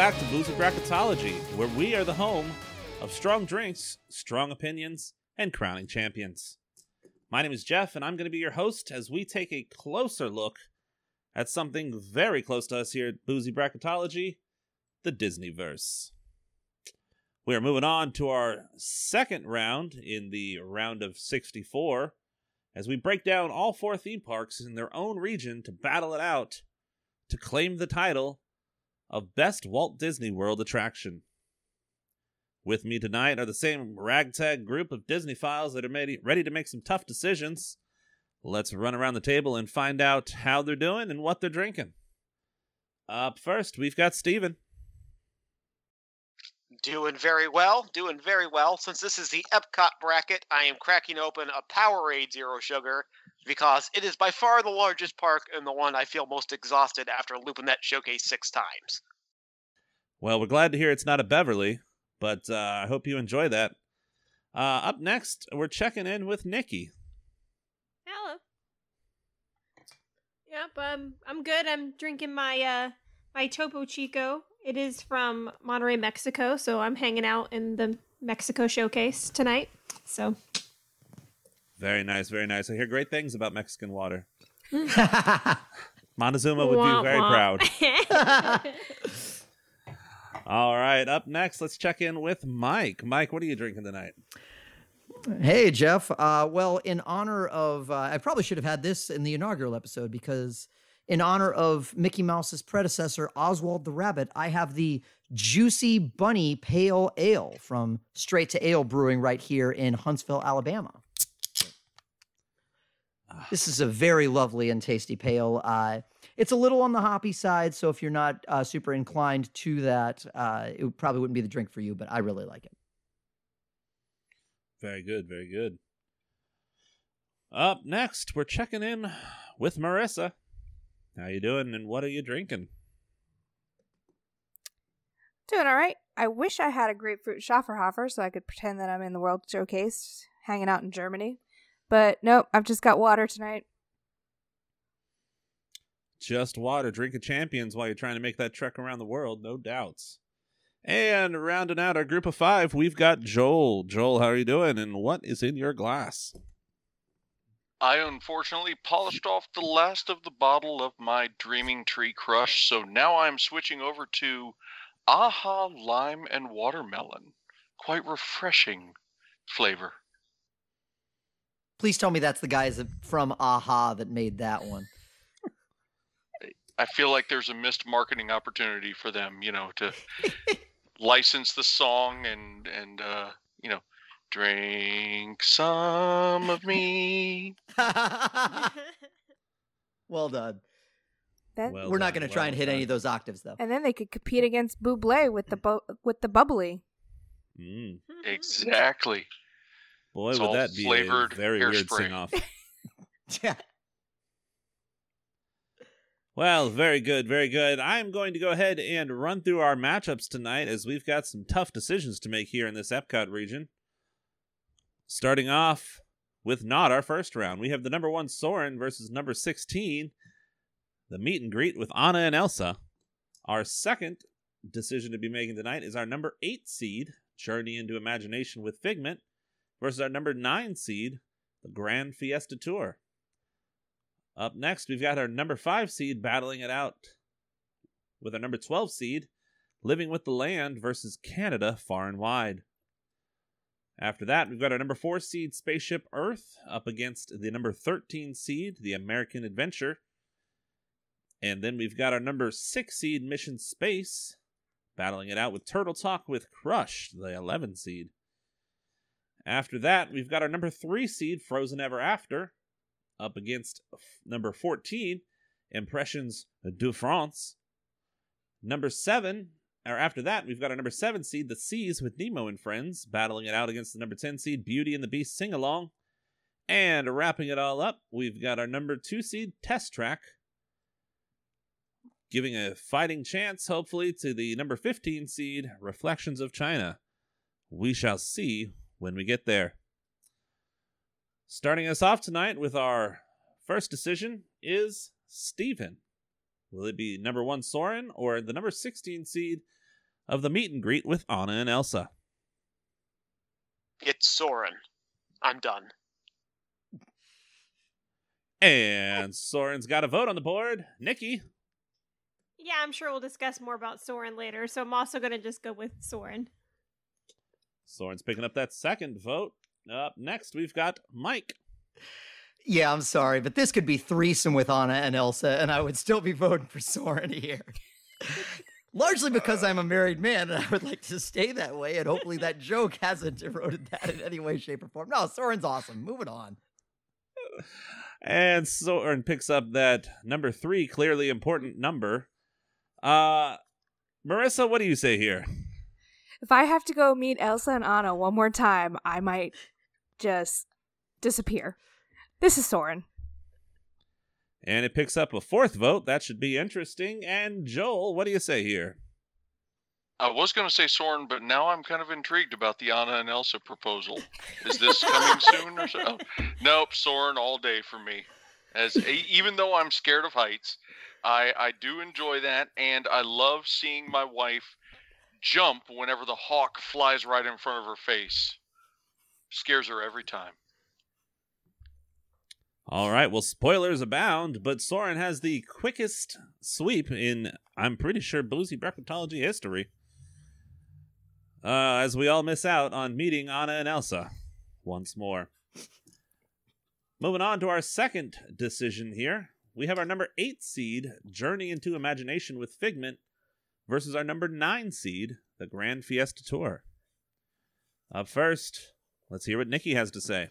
back to Boozy Bracketology, where we are the home of strong drinks, strong opinions, and crowning champions. My name is Jeff, and I'm going to be your host as we take a closer look at something very close to us here at Boozy Bracketology the Disneyverse. We are moving on to our second round in the round of 64 as we break down all four theme parks in their own region to battle it out to claim the title of Best Walt Disney World Attraction. With me tonight are the same ragtag group of Disneyphiles that are ready, ready to make some tough decisions. Let's run around the table and find out how they're doing and what they're drinking. Up first, we've got Steven. Doing very well, doing very well. Since this is the Epcot bracket, I am cracking open a Powerade Zero Sugar because it is by far the largest park and the one I feel most exhausted after looping that showcase six times. Well, we're glad to hear it's not a Beverly, but uh, I hope you enjoy that. Uh, up next, we're checking in with Nikki. Hello. Yep, um, I'm good. I'm drinking my uh my Topo Chico. It is from Monterrey, Mexico, so I'm hanging out in the Mexico showcase tonight. So Very nice, very nice. I hear great things about Mexican water. Montezuma would Wah, be very wah. proud. All right, up next, let's check in with Mike. Mike, what are you drinking tonight? Hey, Jeff. Uh, well, in honor of, uh, I probably should have had this in the inaugural episode because, in honor of Mickey Mouse's predecessor, Oswald the Rabbit, I have the Juicy Bunny Pale Ale from Straight to Ale Brewing right here in Huntsville, Alabama. This is a very lovely and tasty pale. Uh, it's a little on the hoppy side, so if you're not uh, super inclined to that, uh, it probably wouldn't be the drink for you, but I really like it. Very good, very good. Up next, we're checking in with Marissa. How you doing and what are you drinking? Doing all right. I wish I had a grapefruit Schöfferhofer so I could pretend that I'm in the World Showcase hanging out in Germany. But nope, I've just got water tonight. Just water, drinking champions while you're trying to make that trek around the world, no doubts. And rounding out our group of five, we've got Joel. Joel, how are you doing? And what is in your glass? I unfortunately polished off the last of the bottle of my Dreaming Tree Crush, so now I'm switching over to Aha Lime and Watermelon. Quite refreshing flavor. Please tell me that's the guys from Aha that made that one. I feel like there's a missed marketing opportunity for them, you know, to license the song and and uh, you know, drink some of me. well done. Then, Well We're not going to try and hit any of those octaves, though. and then they could compete against Buble with the bu- with the bubbly. Mm. Exactly. Boy, It's would that be a flavored very weird hairspray. sing off. Yeah. Well, very good, very good. I'm going to go ahead and run through our matchups tonight as we've got some tough decisions to make here in this Epcot region. Starting off with not our first round, we have the number one Soarin' versus number 16, the meet and greet with Anna and Elsa. Our second decision to be making tonight is our number eight seed, Journey into Imagination with Figment, versus our number nine seed, the Grand Fiesta Tour. Up next, we've got our number five seed battling it out with our number 12 seed, Living with the Land versus Canada Far and Wide. After that, we've got our number four seed, Spaceship Earth, up against the number 13 seed, The American Adventure. And then we've got our number six seed, Mission Space, battling it out with Turtle Talk with Crush, the 11 seed. After that, we've got our number three seed, Frozen Ever After, up against number 14, Impressions de France. Number seven, or after that, we've got our number seven seed, The Seas with Nemo and Friends, battling it out against the number 10 seed, Beauty and the Beast Sing Along. And wrapping it all up, we've got our number two seed, Test Track, giving a fighting chance, hopefully, to the number 15 seed, Reflections of China. We shall see when we get there. Starting us off tonight with our first decision is Steven. Will it be number one Soarin' or the number 16 seed, of the meet and greet with Anna and Elsa. It's Soarin'. I'm done. And Soarin's got a vote on the board. Nikki. Yeah, I'm sure we'll discuss more about Soarin' later, so I'm also going to just go with Soarin'. Soarin's picking up that second vote. Up next, we've got Mike. Yeah, I'm sorry, but this could be threesome with Anna and Elsa, and I would still be voting for Soarin' here. Largely because I'm a married man, and I would like to stay that way, and hopefully that joke hasn't eroded that in any way, shape, or form. No, Soarin's awesome. Moving on. And Soarin' picks up that number three, clearly important number. Uh, Marissa, what do you say here? If I have to go meet Elsa and Anna one more time, I might just disappear. This is Soarin'. And it picks up a fourth vote. That should be interesting. And Joel, what do you say here? I was going to say Soarin', but now I'm kind of intrigued about the Anna and Elsa proposal. Is this coming soon or so? Oh, nope, Soarin' all day for me. As even though I'm scared of heights, I I do enjoy that, and I love seeing my wife jump whenever the hawk flies right in front of her face. Scares her every time. All right, well, spoilers abound, but Soarin' has the quickest sweep in, I'm pretty sure, boozy bracketology history. Uh, as we all miss out on meeting Anna and Elsa once more. Moving on to our second decision here. We have our number eight seed, Journey into Imagination with Figment, versus our number nine seed, the Grand Fiesta Tour. Up first, let's hear what Nikki has to say.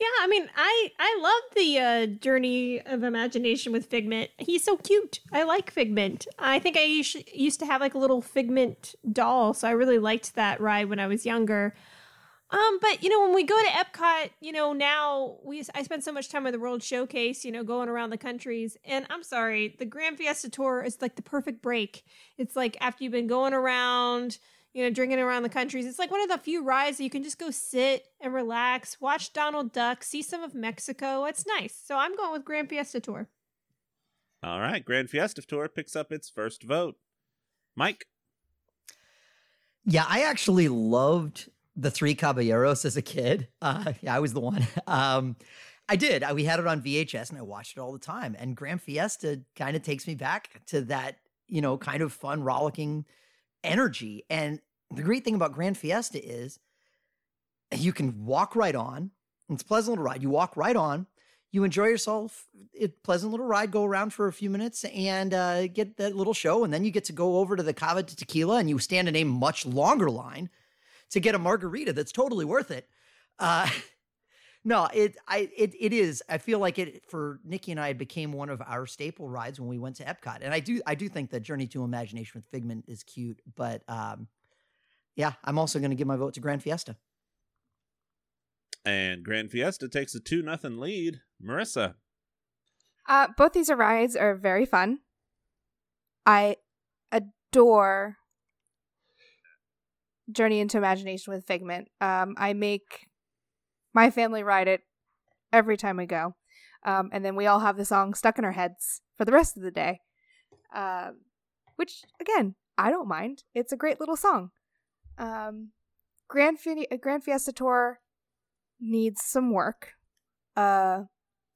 Yeah, I mean, I I love the uh, journey of imagination with Figment. He's so cute. I like Figment. I think I used, to have like a little Figment doll, so I really liked that ride when I was younger. Um, but you know, when we go to Epcot, you know, now we I spend so much time at the World Showcase, you know, going around the countries. And I'm sorry, the Grand Fiesta Tour is like the perfect break. It's like after you've been going around you know, drinking around the countries. It's like one of the few rides that you can just go sit and relax, watch Donald Duck, see some of Mexico. It's nice. So I'm going with Grand Fiesta Tour. All right, Grand Fiesta Tour picks up its first vote. Mike. Yeah, I actually loved the Three Caballeros as a kid. Uh, yeah, I was the one. Um, I did. I, we had it on VHS and I watched it all the time. And Grand Fiesta kind of takes me back to that, you know, kind of fun, rollicking energy. And the great thing about Grand Fiesta is you can walk right on. It's a pleasant little ride. You walk right on. You enjoy yourself. It pleasant little ride. Go around for a few minutes and uh, get that little show, and then you get to go over to the Cava del Tequila, and you stand in a much longer line to get a margarita. That's totally worth it. Uh, no, it I it it is. I feel like it for Nikki and I it became one of our staple rides when we went to Epcot. And I do I do think that Journey to Imagination with Figment is cute, but um yeah, I'm also going to give my vote to Grand Fiesta. And Grand Fiesta takes a 2 nothing lead. Marissa. Uh both these rides are very fun. I adore Journey into Imagination with Figment. Um I make my family ride it every time we go. Um, and then we all have the song stuck in our heads for the rest of the day. Uh, which, again, I don't mind. It's a great little song. Um, Grand, Fi- Grand Fiesta Tour needs some work. Uh,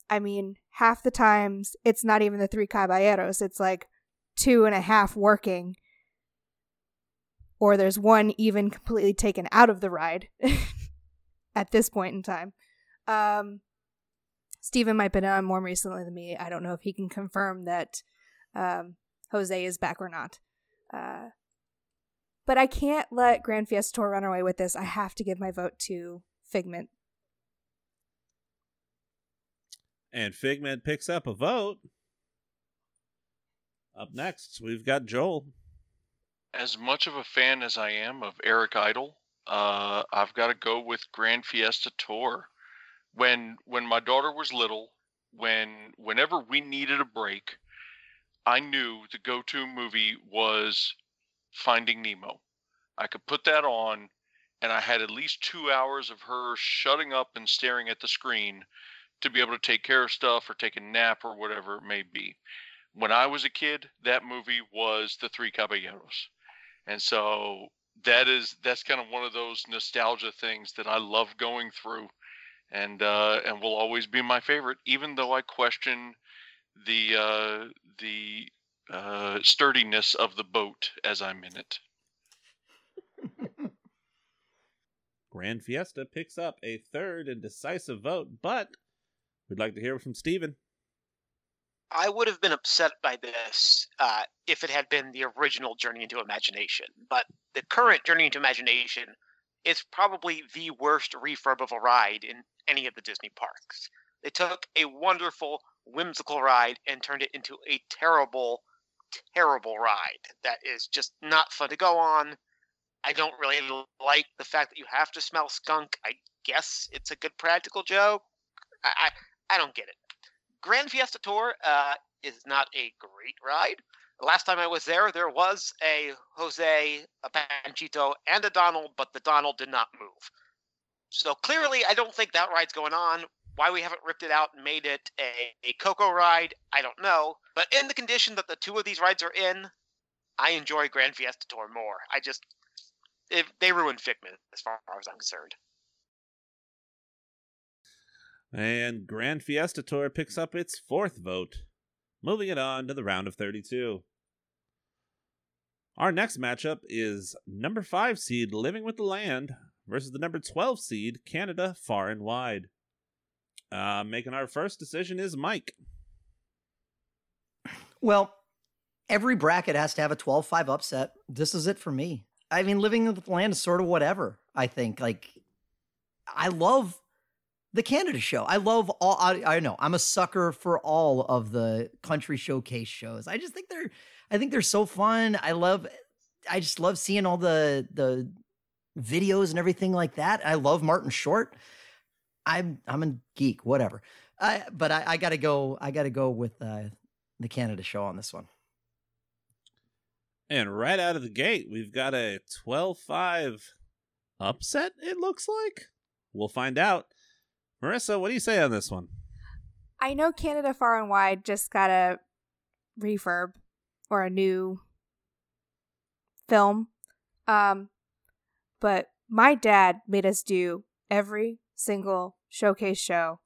I mean, half the times it's not even the three caballeros, it's like two and a half working. Or there's one even completely taken out of the ride. at this point in time. Um, Stephen might have been on more recently than me. I don't know if he can confirm that um, Jose is back or not. Uh, but I can't let Grand Fiesta Tour run away with this. I have to give my vote to Figment. And Figment picks up a vote. Up next, we've got Joel. As much of a fan as I am of Eric Idle, uh, I've got to go with Grand Fiesta Tour. When when my daughter was little, when whenever we needed a break, I knew the go-to movie was Finding Nemo. I could put that on, and I had at least two hours of her shutting up and staring at the screen to be able to take care of stuff or take a nap or whatever it may be. When I was a kid, that movie was The Three Caballeros. and so that is that's kind of one of those nostalgia things that I love going through, and uh, and will always be my favorite, even though I question the uh, the uh, sturdiness of the boat as I'm in it. Grand Fiesta picks up a third and decisive vote, but we'd like to hear from Steven. I would have been upset by this uh, if it had been the original Journey into Imagination, but the current Journey into Imagination is probably the worst refurb of a ride in any of the Disney parks. They took a wonderful, whimsical ride and turned it into a terrible, terrible ride that is just not fun to go on. I don't really like the fact that you have to smell skunk. I guess it's a good practical joke. I I, I don't get it. Grand Fiesta Tour uh, is not a great ride. Last time I was there, there was a Jose, a Panchito, and a Donald, but the Donald did not move. So clearly, I don't think that ride's going on. Why we haven't ripped it out and made it a, a Coco ride, I don't know. But in the condition that the two of these rides are in, I enjoy Grand Fiesta Tour more. I just, if they ruined Figment as far as I'm concerned. And Grand Fiesta Tour picks up its fourth vote, moving it on to the round of 32. Our next matchup is number 5 seed Living with the Land versus the number 12 seed Canada Far and Wide. Uh, making our first decision is Mike. Well, every bracket has to have a 12 5 upset. This is it for me. I mean, living with the land is sort of whatever, I think. Like, I love the Canada show. I love all, I, I know, I'm a sucker for all of the country showcase shows. I just think they're, I think they're so fun. I love, I just love seeing all the, the, videos and everything like that. I love Martin Short. I'm I'm a geek, whatever. I, but I, I got to go. I got to go with uh, the Canada show on this one. And right out of the gate, we've got a 12 5 upset, it looks like. We'll find out. Marissa, what do you say on this one? I know Canada Far and Wide just got a refurb or a new film. Um, but my dad made us do every single showcase show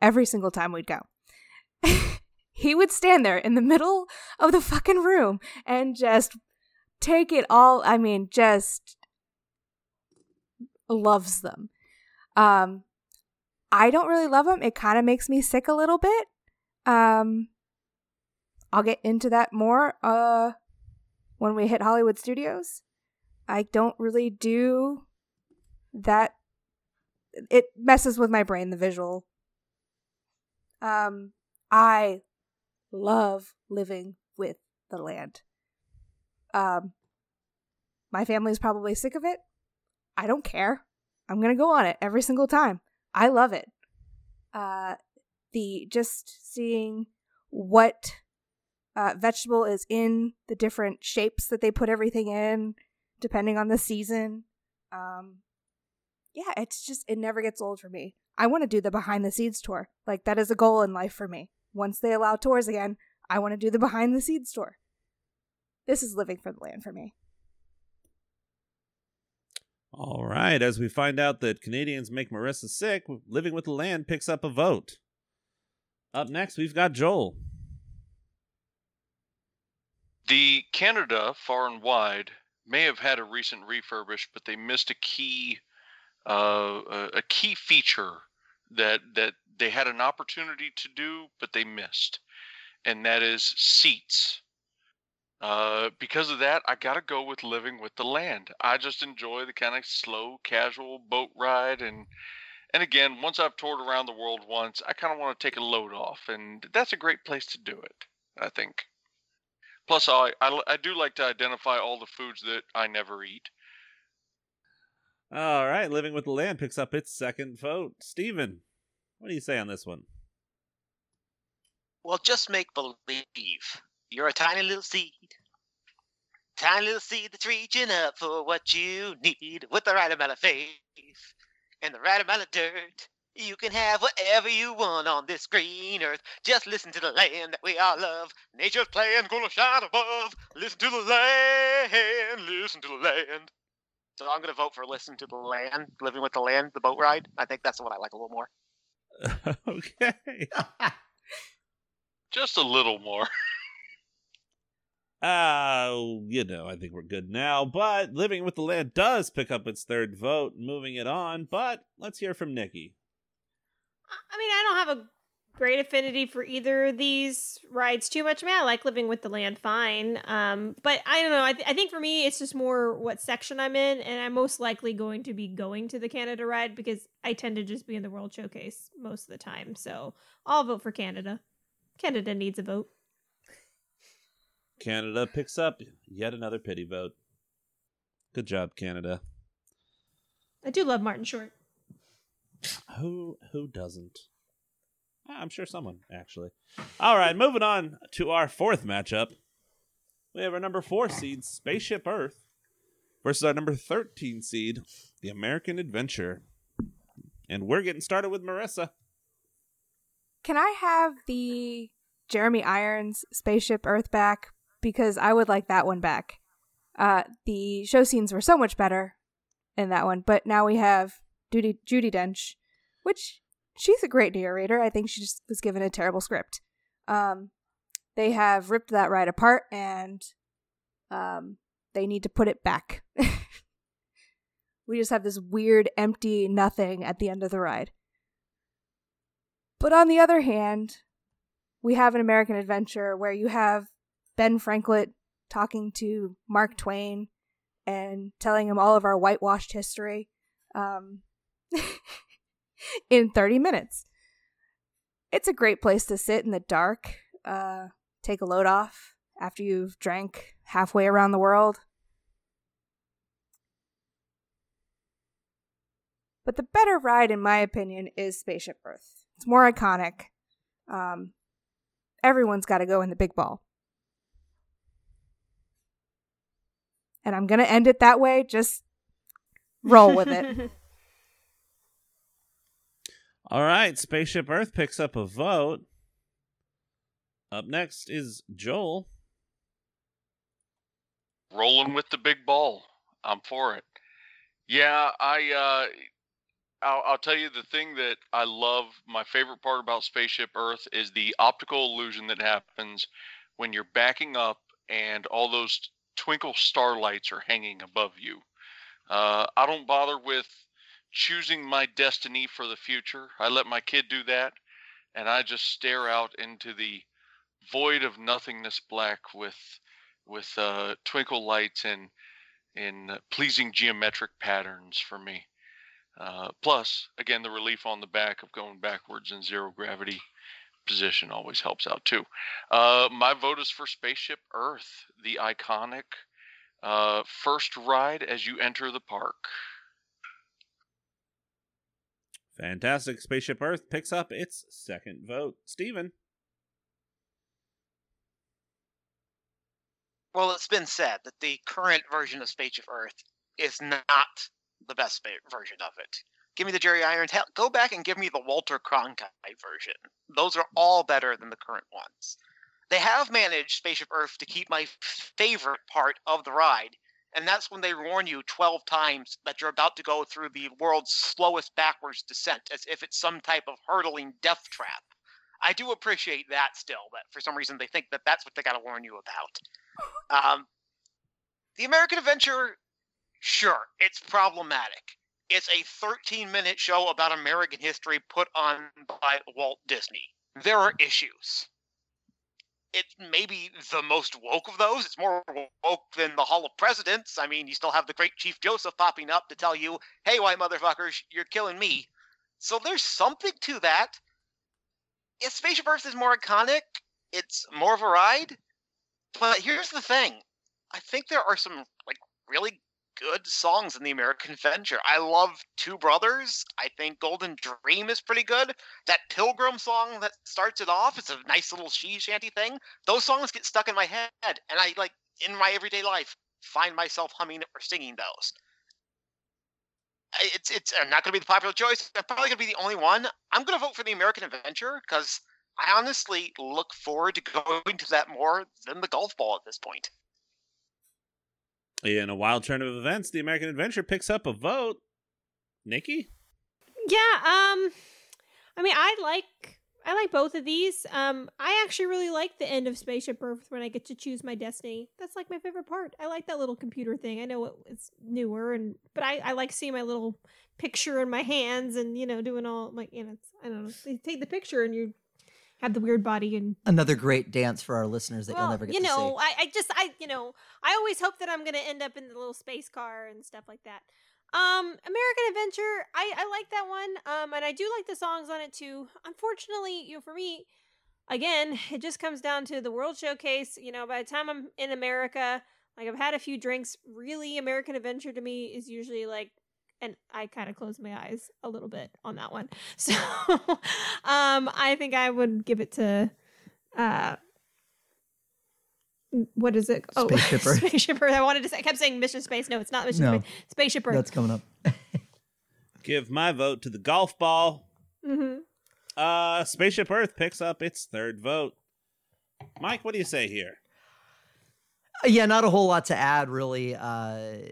every single time we'd go. he would stand there in the middle of the fucking room and just take it all. I mean, just loves them. Um, I don't really love them. It kind of makes me sick a little bit. Um, I'll get into that more uh when we hit Hollywood Studios. I don't really do that. It messes with my brain, the visual. Um, I love living with the land. Um, my family's probably sick of it. I don't care. I'm gonna go on it every single time. I love it. Uh, the just seeing what uh, vegetable is in the different shapes that they put everything in, depending on the season. Um, yeah, it's just it never gets old for me. I want to do the behind the scenes tour. Like that is a goal in life for me. Once they allow tours again, I want to do the behind the scenes tour. This is living for the land for me. All right, as we find out that Canadians make Marissa sick, Living with the Land picks up a vote. Up next, we've got Joel. The Canada Far and Wide may have had a recent refurbish, but they missed a key uh, a key feature that that they had an opportunity to do, but they missed, and that is seats. Uh, because of that, I gotta go with living with the land. I just enjoy the kind of slow, casual boat ride, and and again, once I've toured around the world once, I kind of want to take a load off, and that's a great place to do it. I think. Plus, I, I I do like to identify all the foods that I never eat. All right, Living with the Land picks up its second vote. Steven, what do you say on this one? Well, just make believe. You're a tiny little seed. Tiny little seed that's reaching up for what you need with the right amount of faith and the right amount of dirt. You can have whatever you want on this green earth. Just listen to the land that we all love. Nature's plan gonna shine above. Listen to the land. Listen listen to the land. So I'm gonna vote for listen to the land, living with the land, the boat ride. I think that's the one I like a little more. okay. Just a little more. Uh, you know, I think we're good now. But Living with the Land does pick up its third vote, moving it on. But let's hear from Nikki. I mean, I don't have a great affinity for either of these rides too much. I mean, I like living with the land fine. Um, but I don't know. I, th- I think for me, it's just more what section I'm in, and I'm most likely going to be going to the Canada ride because I tend to just be in the World Showcase most of the time. So I'll vote for Canada. Canada needs a vote. Canada picks up yet another pity vote. Good job, Canada. I do love Martin Short. Who who doesn't? Ah, I'm sure someone actually. All right, moving on to our fourth matchup. We have our number four seed, Spaceship Earth, versus our number thirteen seed, the American Adventure. And we're getting started with Marissa. Can I have the Jeremy Irons Spaceship Earth back? Because I would like that one back. Uh, the show scenes were so much better in that one, but now we have Judi, Judi Dench, which she's a great narrator. I think she just was given a terrible script. Um, they have ripped that ride apart and um, they need to put it back. we just have this weird, empty nothing at the end of the ride. But on the other hand, we have an American adventure where you have Ben Franklin talking to Mark Twain and telling him all of our whitewashed history um, in 30 minutes. It's a great place to sit in the dark, uh, take a load off after you've drank halfway around the world. But the better ride, in my opinion, is Spaceship Earth. It's more iconic. Um, everyone's got to go in the big ball. And I'm going to end it that way. Just roll with it. All right, Spaceship Earth picks up a vote. Up next is Joel. Rolling with the big ball. I'm for it. Yeah, I uh I'll, I'll tell you the thing that I love. My favorite part about Spaceship Earth is the optical illusion that happens when you're backing up and all those twinkle starlights are hanging above you. Uh, I don't bother with choosing my destiny for the future. I let my kid do that, and I just stare out into the void of nothingness black with with uh, twinkle lights and in pleasing geometric patterns for me. Uh, plus, again, the relief on the back of going backwards in zero gravity position always helps out too. Uh, my vote is for Spaceship Earth, the iconic uh, first ride as you enter the park. Fantastic. Spaceship Earth picks up its second vote. Steven. Well, it's been said that the current version of Spaceship Earth is not the best version of it. Give me the Jerry Irons. Hell, go back and give me the Walter Cronkite version. Those are all better than the current ones. They have managed Spaceship Earth to keep my favorite part of the ride, and that's when they warn you 12 times that you're about to go through the world's slowest backwards descent, as if it's some type of hurtling death trap. I do appreciate that still, but for some reason they think that that's what they got to warn you about. Um, the American Adventure, sure, it's problematic. It's a 13 minute show about American history put on by Walt Disney. There are issues. It's maybe the most woke of those. It's more woke than the Hall of Presidents. I mean, you still have the great Chief Joseph popping up to tell you, hey, white motherfuckers, you're killing me. So there's something to that. If Spaceship Earth is more iconic, it's more of a ride. But here's the thing I think there are some like really good songs in the American Adventure. I love Two Brothers. I think Golden Dream is pretty good. That Pilgrim song that starts it off, it's a nice little she shanty thing. Those songs get stuck in my head, and I like in my everyday life find myself humming or singing those. It's it's uh, not going to be the popular choice. I'm probably going to be the only one. I'm going to vote for the American Adventure because I honestly look forward to going to that more than the golf ball at this point. In a wild turn of events, the American Adventure picks up a vote. Nikki? Yeah, um I mean I like I like both of these. Um I actually really like the end of Spaceship Earth when I get to choose my destiny. That's like my favorite part. I like that little computer thing. I know it, it's newer and but I I like seeing my little picture in my hands and you know doing all my you know it's, I don't know. They take the picture and you have the weird body and Another great dance for our listeners that well, you'll never get you to know. I, I just, I, you know, I always hope that I'm gonna end up in the little space car and stuff like that. Um, American Adventure, I, I like that one. Um, and I do like the songs on it too. Unfortunately, you know, for me, again, it just comes down to the World Showcase. You know, by the time I'm in America, like I've had a few drinks. Really, American Adventure to me is usually like and I kind of closed my eyes a little bit on that one. So um I think I would give it to uh what is it? Spaceship Earth. Spaceship Earth. I wanted to say I kept saying Mission Space. No, it's not Mission No. Space. Spaceship Earth. That's coming up. Give my vote to the golf ball. hmm Uh, Spaceship Earth picks up its third vote. Mike, what do you say here? Uh, Yeah, not a whole lot to add, really. Uh,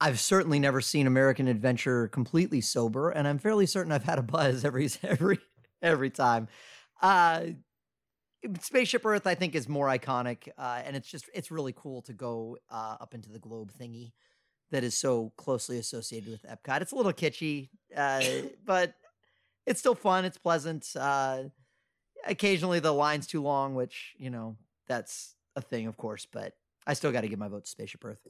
I've certainly never seen American Adventure completely sober, and I'm fairly certain I've had a buzz every every every time. Uh, Spaceship Earth, I think, is more iconic, uh, and it's just it's really cool to go uh, up into the globe thingy that is so closely associated with Epcot. It's a little kitschy, uh, but it's still fun. It's pleasant. Uh, occasionally, the line's too long, which you know that's a thing, of course. But I still got to give my vote to Spaceship Earth.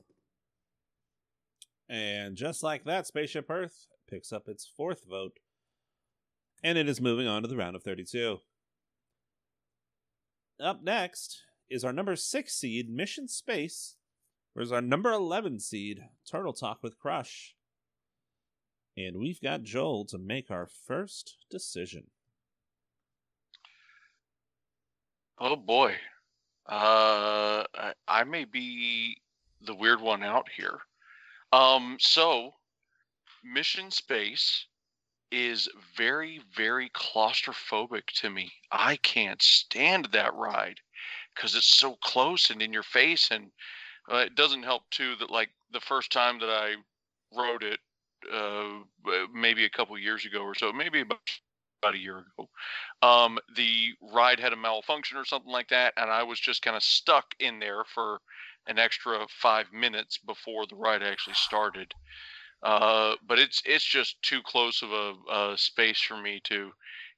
And just like that, Spaceship Earth picks up its fourth vote. And it is moving on to the round of 32. Up next is our number six seed, Mission Space, versus our number 11 seed, Turtle Talk with Crush. And we've got Joel to make our first decision. Oh boy. Uh I, I may be the weird one out here. Um so Mission Space is very very claustrophobic to me. I can't stand that ride cuz it's so close and in your face and uh, it doesn't help too that like the first time that I rode it uh maybe a couple years ago or so, maybe about about a year ago um, the ride had a malfunction or something like that, and I was just kind of stuck in there for an extra five minutes before the ride actually started. Uh, but it's it's just too close of a, a space for me to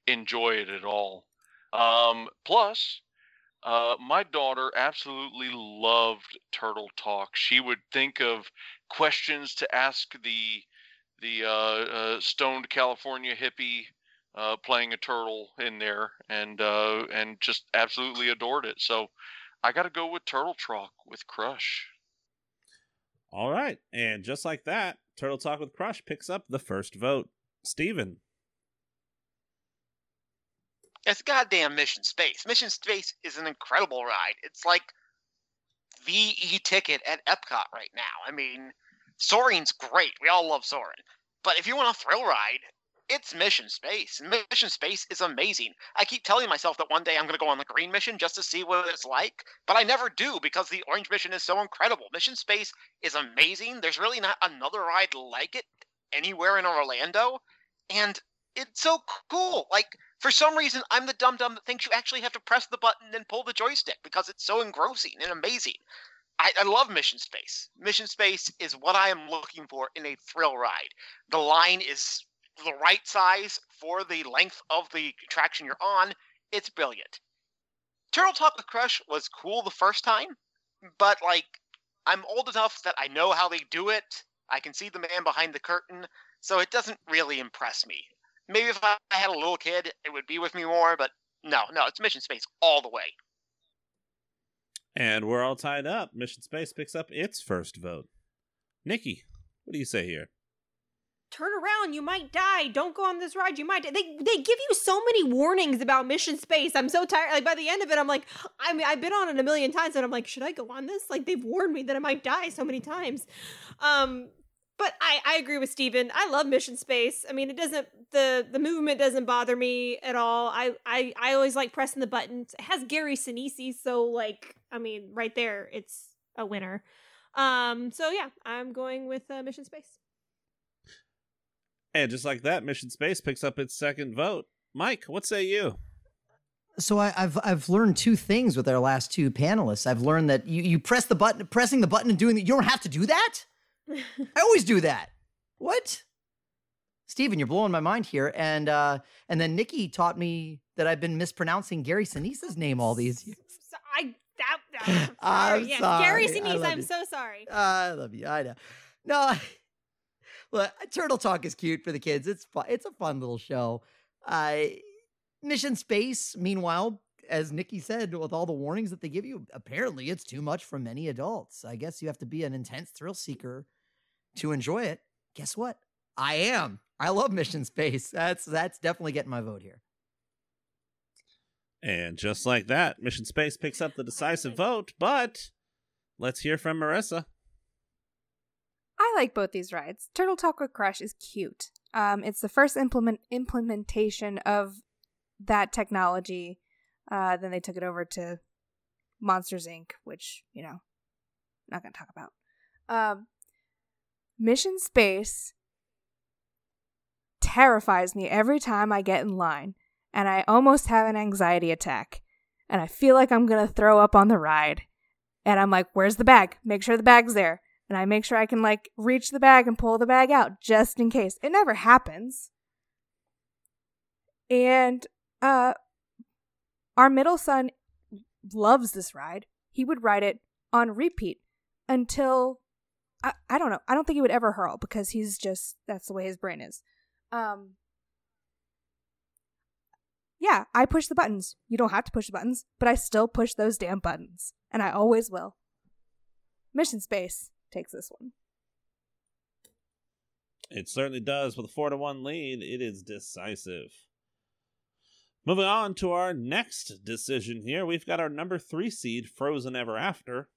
enjoy it at all. Um, plus, uh, my daughter absolutely loved Turtle Talk. She would think of questions to ask the the uh, uh, stoned California hippie uh, playing a turtle in there, and uh, and just absolutely adored it. So I got to go with Turtle Talk with Crush. All right. And just like that, Turtle Talk with Crush picks up the first vote. Steven. It's goddamn Mission Space. Mission Space is an incredible ride. It's like the e-ticket at Epcot right now. I mean, Soarin's great. We all love Soarin'. But if you want a thrill ride, it's Mission Space. Mission Space is amazing. I keep telling myself that one day I'm going to go on the green mission just to see what it's like, but I never do because the orange mission is so incredible. Mission Space is amazing. There's really not another ride like it anywhere in Orlando, and it's so cool. Like for some reason, I'm the dum dum that thinks you actually have to press the button and pull the joystick because it's so engrossing and amazing. I, I love Mission Space. Mission Space is what I am looking for in a thrill ride. The line is the right size for the length of the attraction you're on. It's brilliant. Turtle Talk with Crush was cool the first time, but like I'm old enough that I know how they do it. I can see the man behind the curtain, so it doesn't really impress me. Maybe if I had a little kid, it would be with me more, but no, no, it's Mission Space all the way. And we're all tied up. Mission Space picks up its first vote. Nikki, what do you say here? Turn around, you might die. Don't go on this ride, you might die. They they give you so many warnings about Mission Space. I'm so tired. Like by the end of it, I'm like, I mean, I've been on it a million times, and I'm like, should I go on this? Like they've warned me that I might die so many times. Um, but I I agree with Steven. I love Mission Space. I mean, it doesn't the the movement doesn't bother me at all. I I I always like pressing the buttons. It has Gary Sinise, so like, I mean, right there, it's a winner. Um, so yeah, I'm going with uh, Mission Space. And just like that, Mission Space picks up its second vote. Mike, what say you? So I, have I've learned two things with our last two panelists. I've learned that you, you press the button, pressing the button and doing that. You don't have to do that. I always do that. What? Steven, you're blowing my mind here. And uh, and then Nikki taught me that I've been mispronouncing Gary Sinise's name all these years. So I that, that I'm sorry. Yeah, sorry. Gary Sinise, I'm you. so sorry. I love you. I know. No, look, Turtle Talk is cute for the kids. It's fun. It's a fun little show. Uh, Mission Space, meanwhile, as Nikki said, with all the warnings that they give you, apparently it's too much for many adults. I guess you have to be an intense thrill seeker to enjoy it. Guess what? I am. I love Mission Space. That's that's definitely getting my vote here. And just like that, Mission Space picks up the decisive vote, but let's hear from Marissa. I like both these rides. Turtle Talk with Crush is cute. Um, it's the first implement implementation of that technology. Uh, then they took it over to Monsters Inc., which you know, not gonna talk about. Um, Mission Space terrifies me every time I get in line, and I almost have an anxiety attack, and I feel like I'm gonna throw up on the ride. And I'm like, "Where's the bag? Make sure the bag's there." And I make sure I can like reach the bag and pull the bag out just in case. It never happens. And uh our middle son loves this ride. He would ride it on repeat until I, I don't know. I don't think he would ever hurl because he's just that's the way his brain is. Um Yeah, I push the buttons. You don't have to push the buttons, but I still push those damn buttons. And I always will. Mission Space takes this one. It certainly does. With a four to one lead, it is decisive. Moving on to our next decision here, we've got our number three seed, Frozen Ever After,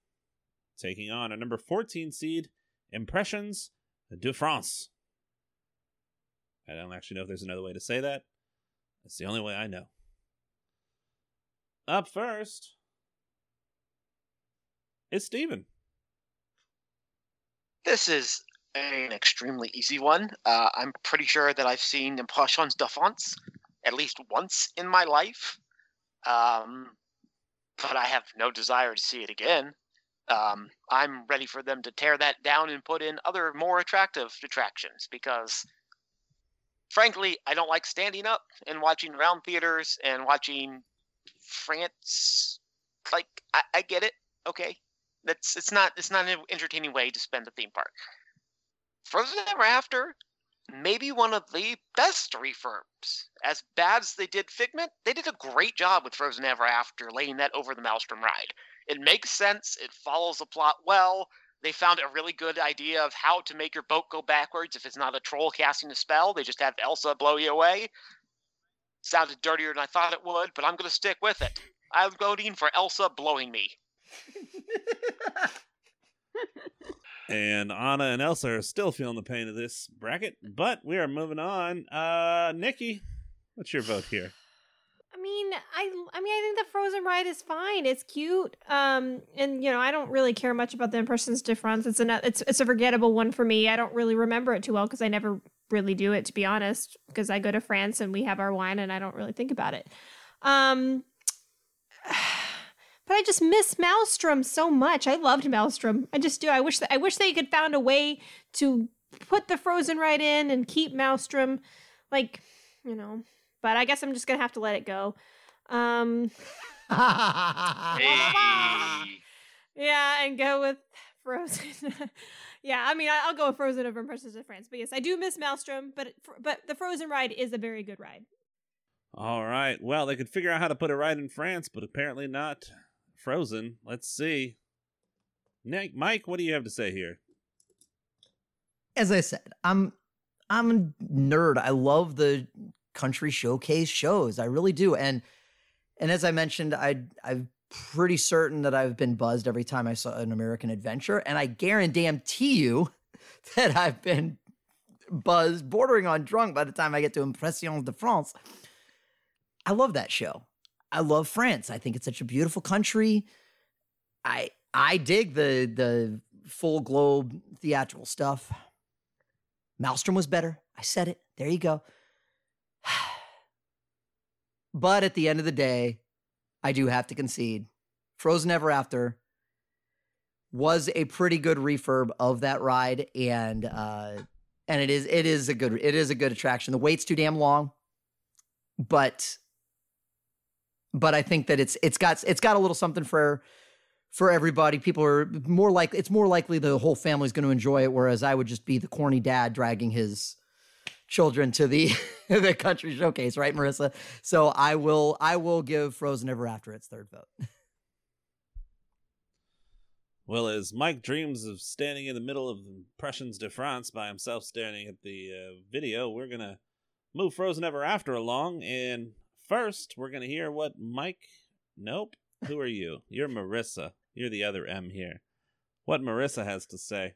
taking on our number 14 seed, Impressions de France. I don't actually know if there's another way to say that. That's the only way I know. Up first is Steven. This is an extremely easy one. Uh, I'm pretty sure that I've seen Impressions de France at least once in my life, um, but I have no desire to see it again. Um, I'm ready for them to tear that down and put in other more attractive attractions because, frankly, I don't like standing up and watching round theaters and watching France. Like, I, I get it, okay, that's it's not it's not an entertaining way to spend a theme park. Frozen Ever After, maybe one of the best refurbs. As bad as they did Figment, they did a great job with Frozen Ever After, laying that over the Maelstrom ride. It makes sense. It follows the plot well. They found a really good idea of how to make your boat go backwards if it's not a troll casting a spell. They just have Elsa blow you away. Sounded dirtier than I thought it would, but I'm going to stick with it. I'm voting for Elsa blowing me. And Anna and Elsa are still feeling the pain of this bracket, but we are moving on. Uh Nikki, what's your vote here? I mean, I I mean, I think the Frozen ride is fine. It's cute. Um, and you know, I don't really care much about the Impressions de France. It's a it's it's a forgettable one for me. I don't really remember it too well because I never really do it to be honest. Because I go to France and we have our wine and I don't really think about it. Um, but I just miss Maelstrom so much. I loved Maelstrom. I just do. I wish that I wish they could found a way to put the Frozen ride in and keep Maelstrom, like you know. But I guess I'm just gonna have to let it go. Um, yeah, and go with Frozen. yeah, I mean, I- I'll go with Frozen over Impressions of France. But yes, I do miss Maelstrom. But but the Frozen ride is a very good ride. All right. Well, they could figure out how to put it right in France, but apparently not Frozen. Let's see. Nick, Mike, what do you have to say here? as I said, I'm I'm a nerd. I love the country showcase shows. I really do. And and as I mentioned, I I'm pretty certain that I've been buzzed every time I saw an American Adventure, and I guarantee you that I've been buzzed, bordering on drunk by the time I get to Impressions de France. I love that show. I love France. I think it's such a beautiful country. I I dig the the full globe theatrical stuff. Maelstrom was better. I said it. There you go. but at the end of the day, I do have to concede. Frozen Ever After was a pretty good refurb of that ride, and uh, and it is it is a good it is a good attraction. The wait's too damn long, but but I think that it's it's got it's got a little something for for everybody. People are more like it's more likely the whole family's going to enjoy it, whereas I would just be the corny dad dragging his children to the the country showcase, right, Marissa? So I will I will give Frozen Ever After its third vote. Well, as Mike dreams of standing in the middle of Impressions de France by himself staring at the uh, video, we're to move Frozen Ever After along. And first, we're going to hear what Mike. Nope. Who are you? You're Marissa. You're the other M here. What Marissa has to say.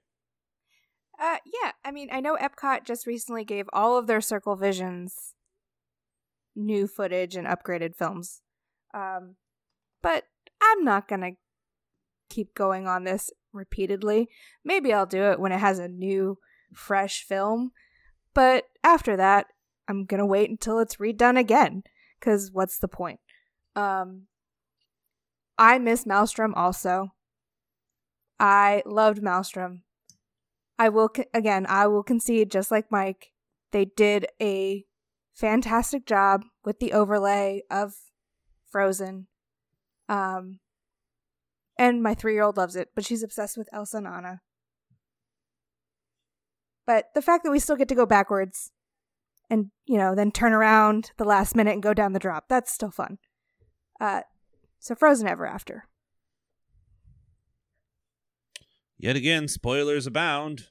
Uh, yeah. I mean, I know Epcot just recently gave all of their Circle Visions new footage and upgraded films. Um, but I'm not going to keep going on this repeatedly. Maybe I'll do it when it has a new, fresh film. But after that, I'm going to wait until it's redone again. Because what's the point? Um, I miss Maelstrom also. I loved Maelstrom. I will, again, I will concede, just like Mike, they did a fantastic job with the overlay of Frozen. Um, and my three year old loves it, but she's obsessed with Elsa and Anna. But the fact that we still get to go backwards and, you know, then turn around the last minute and go down the drop, that's still fun. Uh, so Frozen Ever After. Yet again, spoilers abound.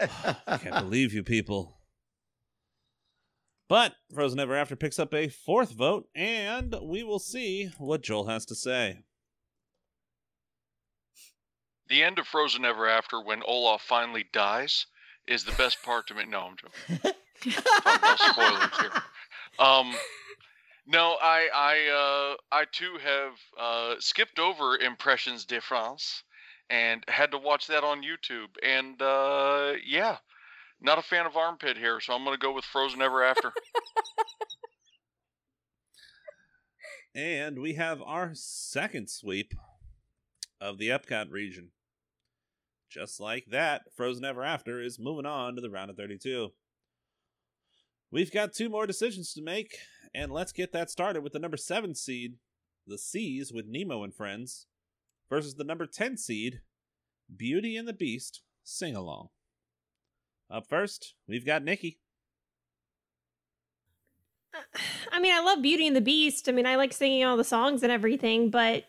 I can't believe you people. But Frozen Ever After picks up a fourth vote, and we will see what Joel has to say. The end of Frozen Ever After, when Olaf finally dies, is the best part to me. No, I'm joking. no spoilers here. Um, no, I, I, uh, I too have uh, skipped over Impressions de France and had to watch that on YouTube. And uh, yeah, not a fan of armpit hair, so I'm going to go with Frozen Ever After. and we have our second sweep of the Epcot region. Just like that, Frozen Ever After is moving on to the round of 32. We've got two more decisions to make, and let's get that started with the number 7 seed, The Seas with Nemo and Friends, versus the number 10 seed, Beauty and the Beast Sing Along. Up first, we've got Nikki. I mean, I love Beauty and the Beast. I mean, I like singing all the songs and everything, but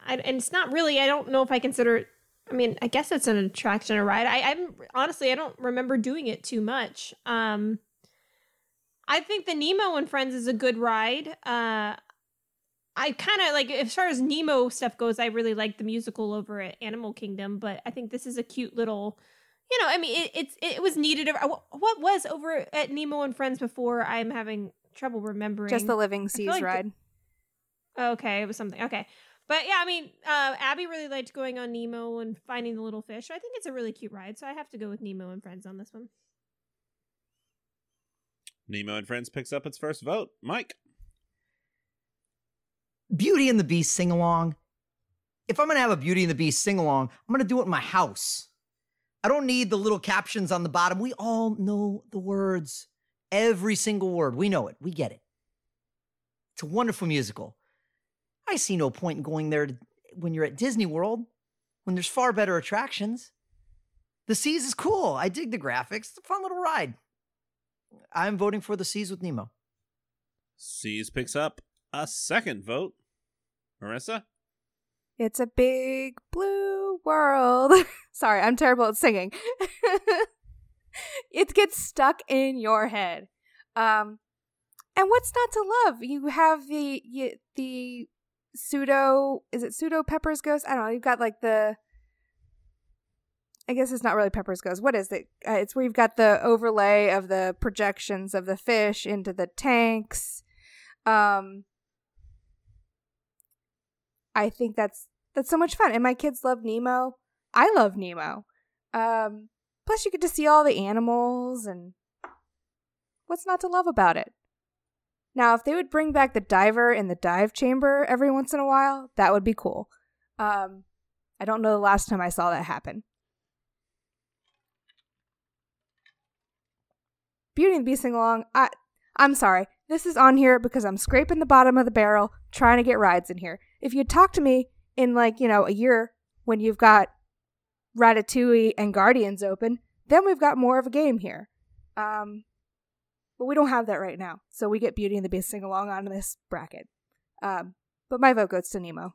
I, and it's not really. I don't know if I consider it I mean, I guess it's an attraction or ride. I, I'm honestly, I don't remember doing it too much. Um, I think the Nemo and Friends is a good ride. Uh, I kind of like as far as Nemo stuff goes. I really like the musical over at Animal Kingdom, but I think this is a cute little. You know, I mean, it, it's it was needed. What was over at Nemo and Friends before? I'm having trouble remembering. Just the Living Seas like ride. The, okay, it was something. Okay, but yeah, I mean, uh, Abby really liked going on Nemo and finding the little fish. I think it's a really cute ride, so I have to go with Nemo and Friends on this one. Nemo and Friends picks up its first vote. Mike. Beauty and the Beast sing along. If I'm going to have a Beauty and the Beast sing along, I'm going to do it in my house. I don't need the little captions on the bottom. We all know the words. Every single word. We know it. We get it. It's a wonderful musical. I see no point in going there to, when you're at Disney World, when there's far better attractions. The Seas is cool. I dig the graphics. It's a fun little ride. I'm voting for the Seas with Nemo. Seas picks up a second vote. Marissa? It's a big blue world. Sorry, I'm terrible at singing. it gets stuck in your head. Um, and what's not to love? You have the you, the pseudo is it pseudo Pepper's Ghost? I don't know. You've got like the I guess it's not really Pepper's Ghost. What is it? Uh, it's where you've got the overlay of the projections of the fish into the tanks. Um I think that's that's so much fun. And my kids love Nemo. I love Nemo. Um, plus, you get to see all the animals, and what's not to love about it? Now, if they would bring back the diver in the dive chamber every once in a while, that would be cool. Um, I don't know the last time I saw that happen. Beauty and the Beast sing along. I I'm sorry. This is on here because I'm scraping the bottom of the barrel trying to get rides in here. If you talk to me in like, you know, a year when you've got Ratatouille and Guardians open, then we've got more of a game here. Um but we don't have that right now. So we get Beauty and the Beast sing along on this bracket. Um but my vote goes to Nemo.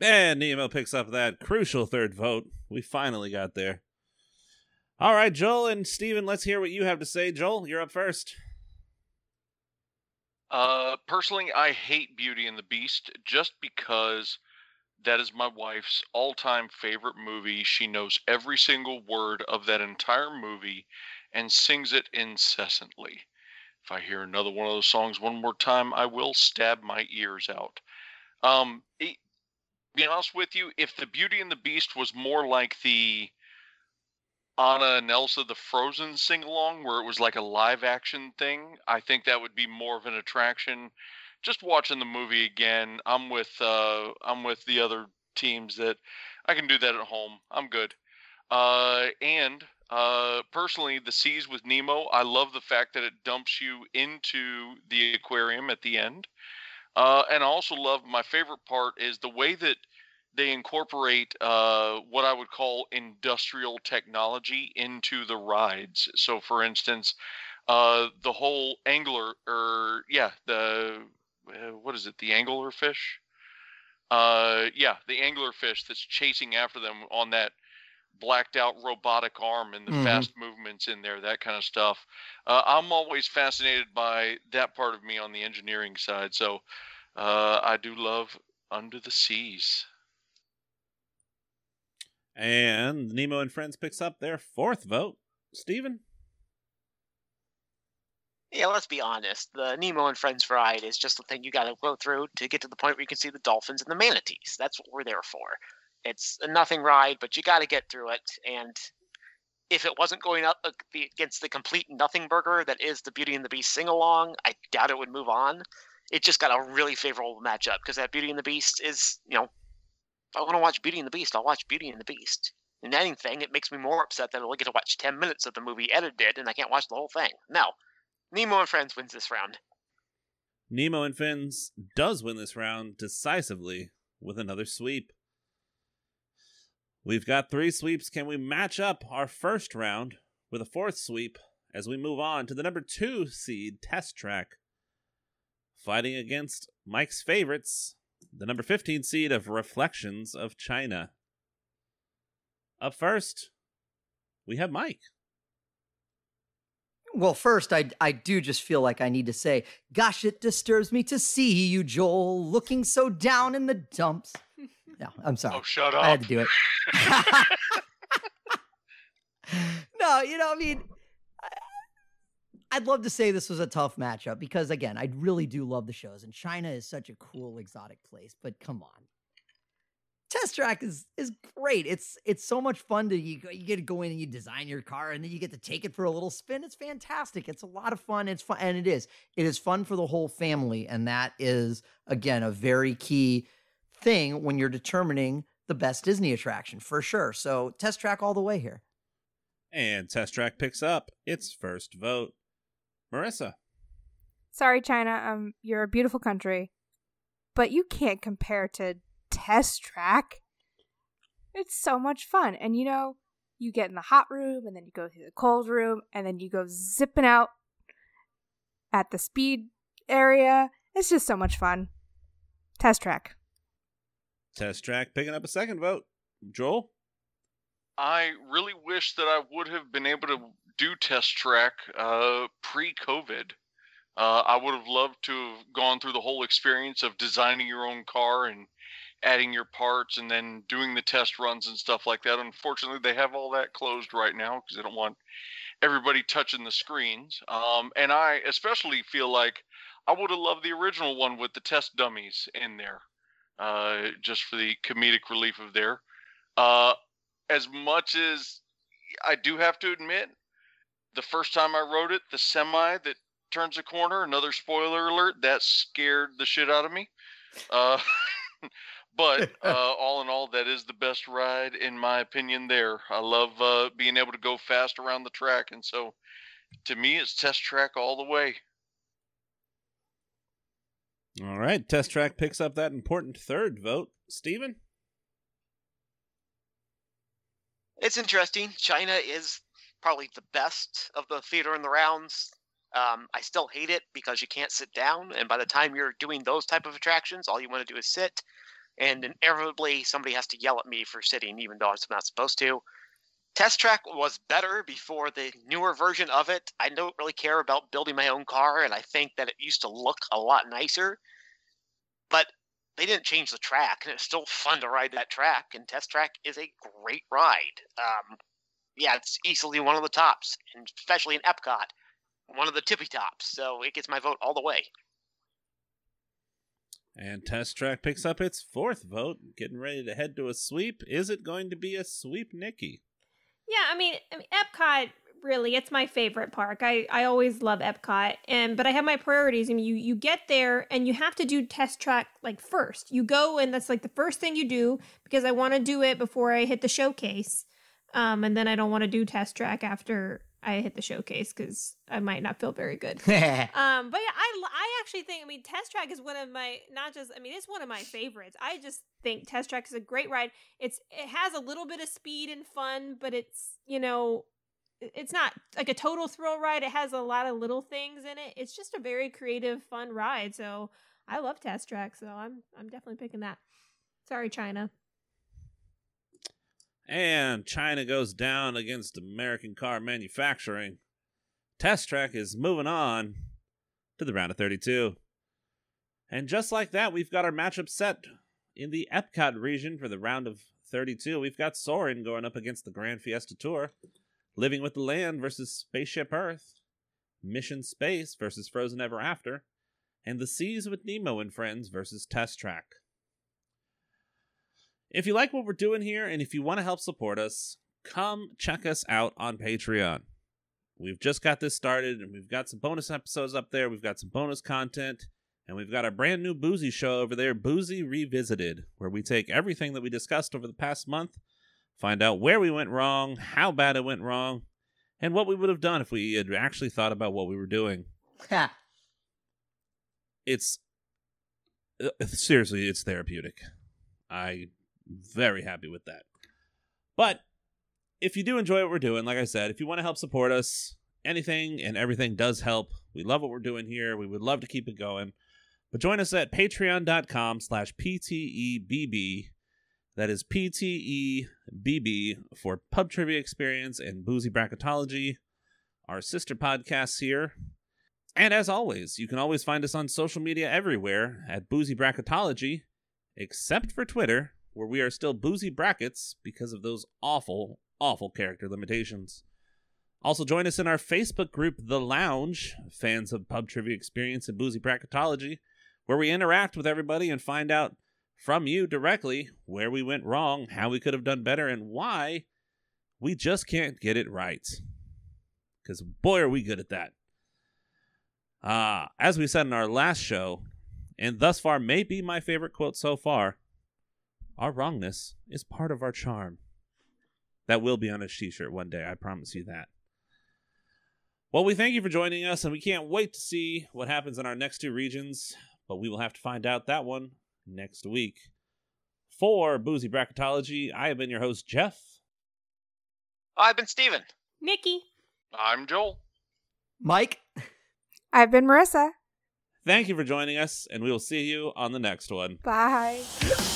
And Nemo picks up that crucial third vote. We finally got there. All right, Joel and Steven, let's hear what you have to say. Joel, you're up first. Uh, personally, I hate Beauty and the Beast just because that is my wife's all-time favorite movie. She knows every single word of that entire movie and sings it incessantly. If I hear another one of those songs one more time, I will stab my ears out. Um, it, be honest with you, if the Beauty and the Beast was more like the Anna and Elsa the Frozen sing along, where it was like a live action thing, I think that would be more of an attraction. Just watching the movie again, I'm with uh, I'm with the other teams that I can do that at home. I'm good. Uh, and uh, personally, the seas with Nemo, I love the fact that it dumps you into the aquarium at the end. Uh, and I also love my favorite part is the way that they incorporate uh, what I would call industrial technology into the rides. So, for instance, uh, the whole angler, or yeah, the uh, what is it? The angler fish. Uh, yeah, the angler fish that's chasing after them on that blacked out robotic arm and the Mhm. fast movements in there, that kind of stuff. Uh, I'm always fascinated by that part of me on the engineering side. So uh, I do love Under the Seas. And Nemo and Friends picks up their fourth vote. Steven? Yeah, let's be honest. The Nemo and Friends ride is just the thing you got to go through to get to the point where you can see the dolphins and the manatees. That's what we're there for. It's a nothing ride, but you got to get through it. And if it wasn't going up against the complete nothing burger that is the Beauty and the Beast sing along, I doubt it would move on. It just got a really favorable matchup because that Beauty and the Beast is, you know, if I want to watch Beauty and the Beast, I'll watch Beauty and the Beast. And anything, it makes me more upset that I only get to watch 10 minutes of the movie edited and I can't watch the whole thing. No, Nemo and Friends wins this round. Nemo and Friends does win this round decisively with another sweep. We've got three sweeps. Can we match up our first round with a fourth sweep as we move on to the number two seed test track? Fighting against Mike's favorites, the number 15 seed of Reflections of China. Up first, we have Mike. Well, first, I I do just feel like I need to say, "Gosh, it disturbs me to see you, Joel, looking so down in the dumps." No, I'm sorry. Oh, shut up. I had to do it. no, you know, I mean, I- I'd love to say this was a tough matchup because, again, I really do love the shows, and China is such a cool, exotic place. But come on, Test Track is is great. It's it's so much fun to you. You get to go in and you design your car, and then you get to take it for a little spin. It's fantastic. It's a lot of fun. It's fun, and it is. It is fun for the whole family, and that is again a very key thing when you're determining the best Disney attraction for sure. So Test Track all the way here. And Test Track picks up its first vote. Marissa. Sorry, China. Um, you're a beautiful country, but you can't compare to Test Track. It's so much fun, and you know, you get in the hot room, and then you go through the cold room, and then you go zipping out at the speed area. It's just so much fun. Test Track. Test Track picking up a second vote. Joel? I really wish that I would have been able to do test track uh, pre-COVID. Uh, I would have loved to have gone through the whole experience of designing your own car and adding your parts and then doing the test runs and stuff like that. Unfortunately, they have all that closed right now because they don't want everybody touching the screens. Um, and I especially feel like I would have loved the original one with the test dummies in there, uh, just for the comedic relief of there. Uh, as much as I do have to admit, the first time I rode it, the semi that turns a corner, another spoiler alert, that scared the shit out of me. Uh, but uh, all in all, that is the best ride in my opinion. There, I love uh, being able to go fast around the track, and so to me, it's test track all the way. All right, Test Track picks up that important third vote. Steven? It's interesting. China is probably the best of the theater in the rounds. Um, I still hate it because you can't sit down, and by the time you're doing those type of attractions, all you want to do is sit, and inevitably somebody has to yell at me for sitting, even though I'm not supposed to. Test Track was better before the newer version of it. I don't really care about building my own car, and I think that it used to look a lot nicer. But they didn't change the track, and it's still fun to ride that track. And Test Track is a great ride. Um, yeah, it's easily one of the tops, and especially in Epcot, one of the tippy tops. So it gets my vote all the way. And Test Track picks up its fourth vote, getting ready to head to a sweep. Is it going to be a sweep, Nikki? Yeah, I mean, I mean, Epcot really it's my favorite park. I I always love Epcot, and but I have my priorities. I mean, you you get there and you have to do test track like first. You go and that's like the first thing you do because I want to do it before I hit the showcase. Um, and then I don't want to do test track after I hit the showcase because I might not feel very good. Um, but yeah, I, I actually think I mean Test Track is one of my not just I mean it's one of my favorites. I just think Test Track is a great ride. It's it has a little bit of speed and fun, but it's you know it's not like a total thrill ride. It has a lot of little things in it. It's just a very creative, fun ride. So I love Test Track. So I'm I'm definitely picking that. Sorry, China. And China goes down against American car manufacturing. Test Track is moving on to the round of 32. And just like that, we've got our matchup set in the Epcot region for the round of 32. We've got Soarin' going up against the Grand Fiesta Tour, Living with the Land versus Spaceship Earth, Mission Space versus Frozen Ever After, and The Seas with Nemo and Friends versus Test Track. If you like what we're doing here and if you want to help support us, come check us out on Patreon. We've just got this started and we've got some bonus episodes up there. We've got some bonus content and we've got a brand new Boozy show over there, Boozy Revisited, where we take everything that we discussed over the past month, find out where we went wrong, how bad it went wrong, and what we would have done if we had actually thought about what we were doing. It's uh, seriously, it's therapeutic. I very happy with that. But if you do enjoy what we're doing, like I said, if you want to help support us, anything and everything does help. We love what we're doing here. We would love to keep it going. But join us at patreon.com slash PTEBB. That is PTEBB for Pub Trivia Experience and Boozy Bracketology, our sister podcasts here. And as always, you can always find us on social media everywhere at Boozy Bracketology, except for Twitter, where we are still Boozy Brackets because of those awful, awful character limitations. Also, join us in our Facebook group, The Lounge, fans of pub trivia experience and boozy bracketology, where we interact with everybody and find out from you directly where we went wrong, how we could have done better, and why we just can't get it right. Because boy, are we good at that. Uh, as we said in our last show, and thus far may be my favorite quote so far, our wrongness is part of our charm. That will be on a t shirt one day, I promise you that. Well, we thank you for joining us, and we can't wait to see what happens in our next two regions, but we will have to find out that one next week. For Boozy Bracketology, I have been your host, Jeff. I've been Steven. Nikki. I'm Joel. Mike. I've been Marissa. Thank you for joining us, and we will see you on the next one. Bye.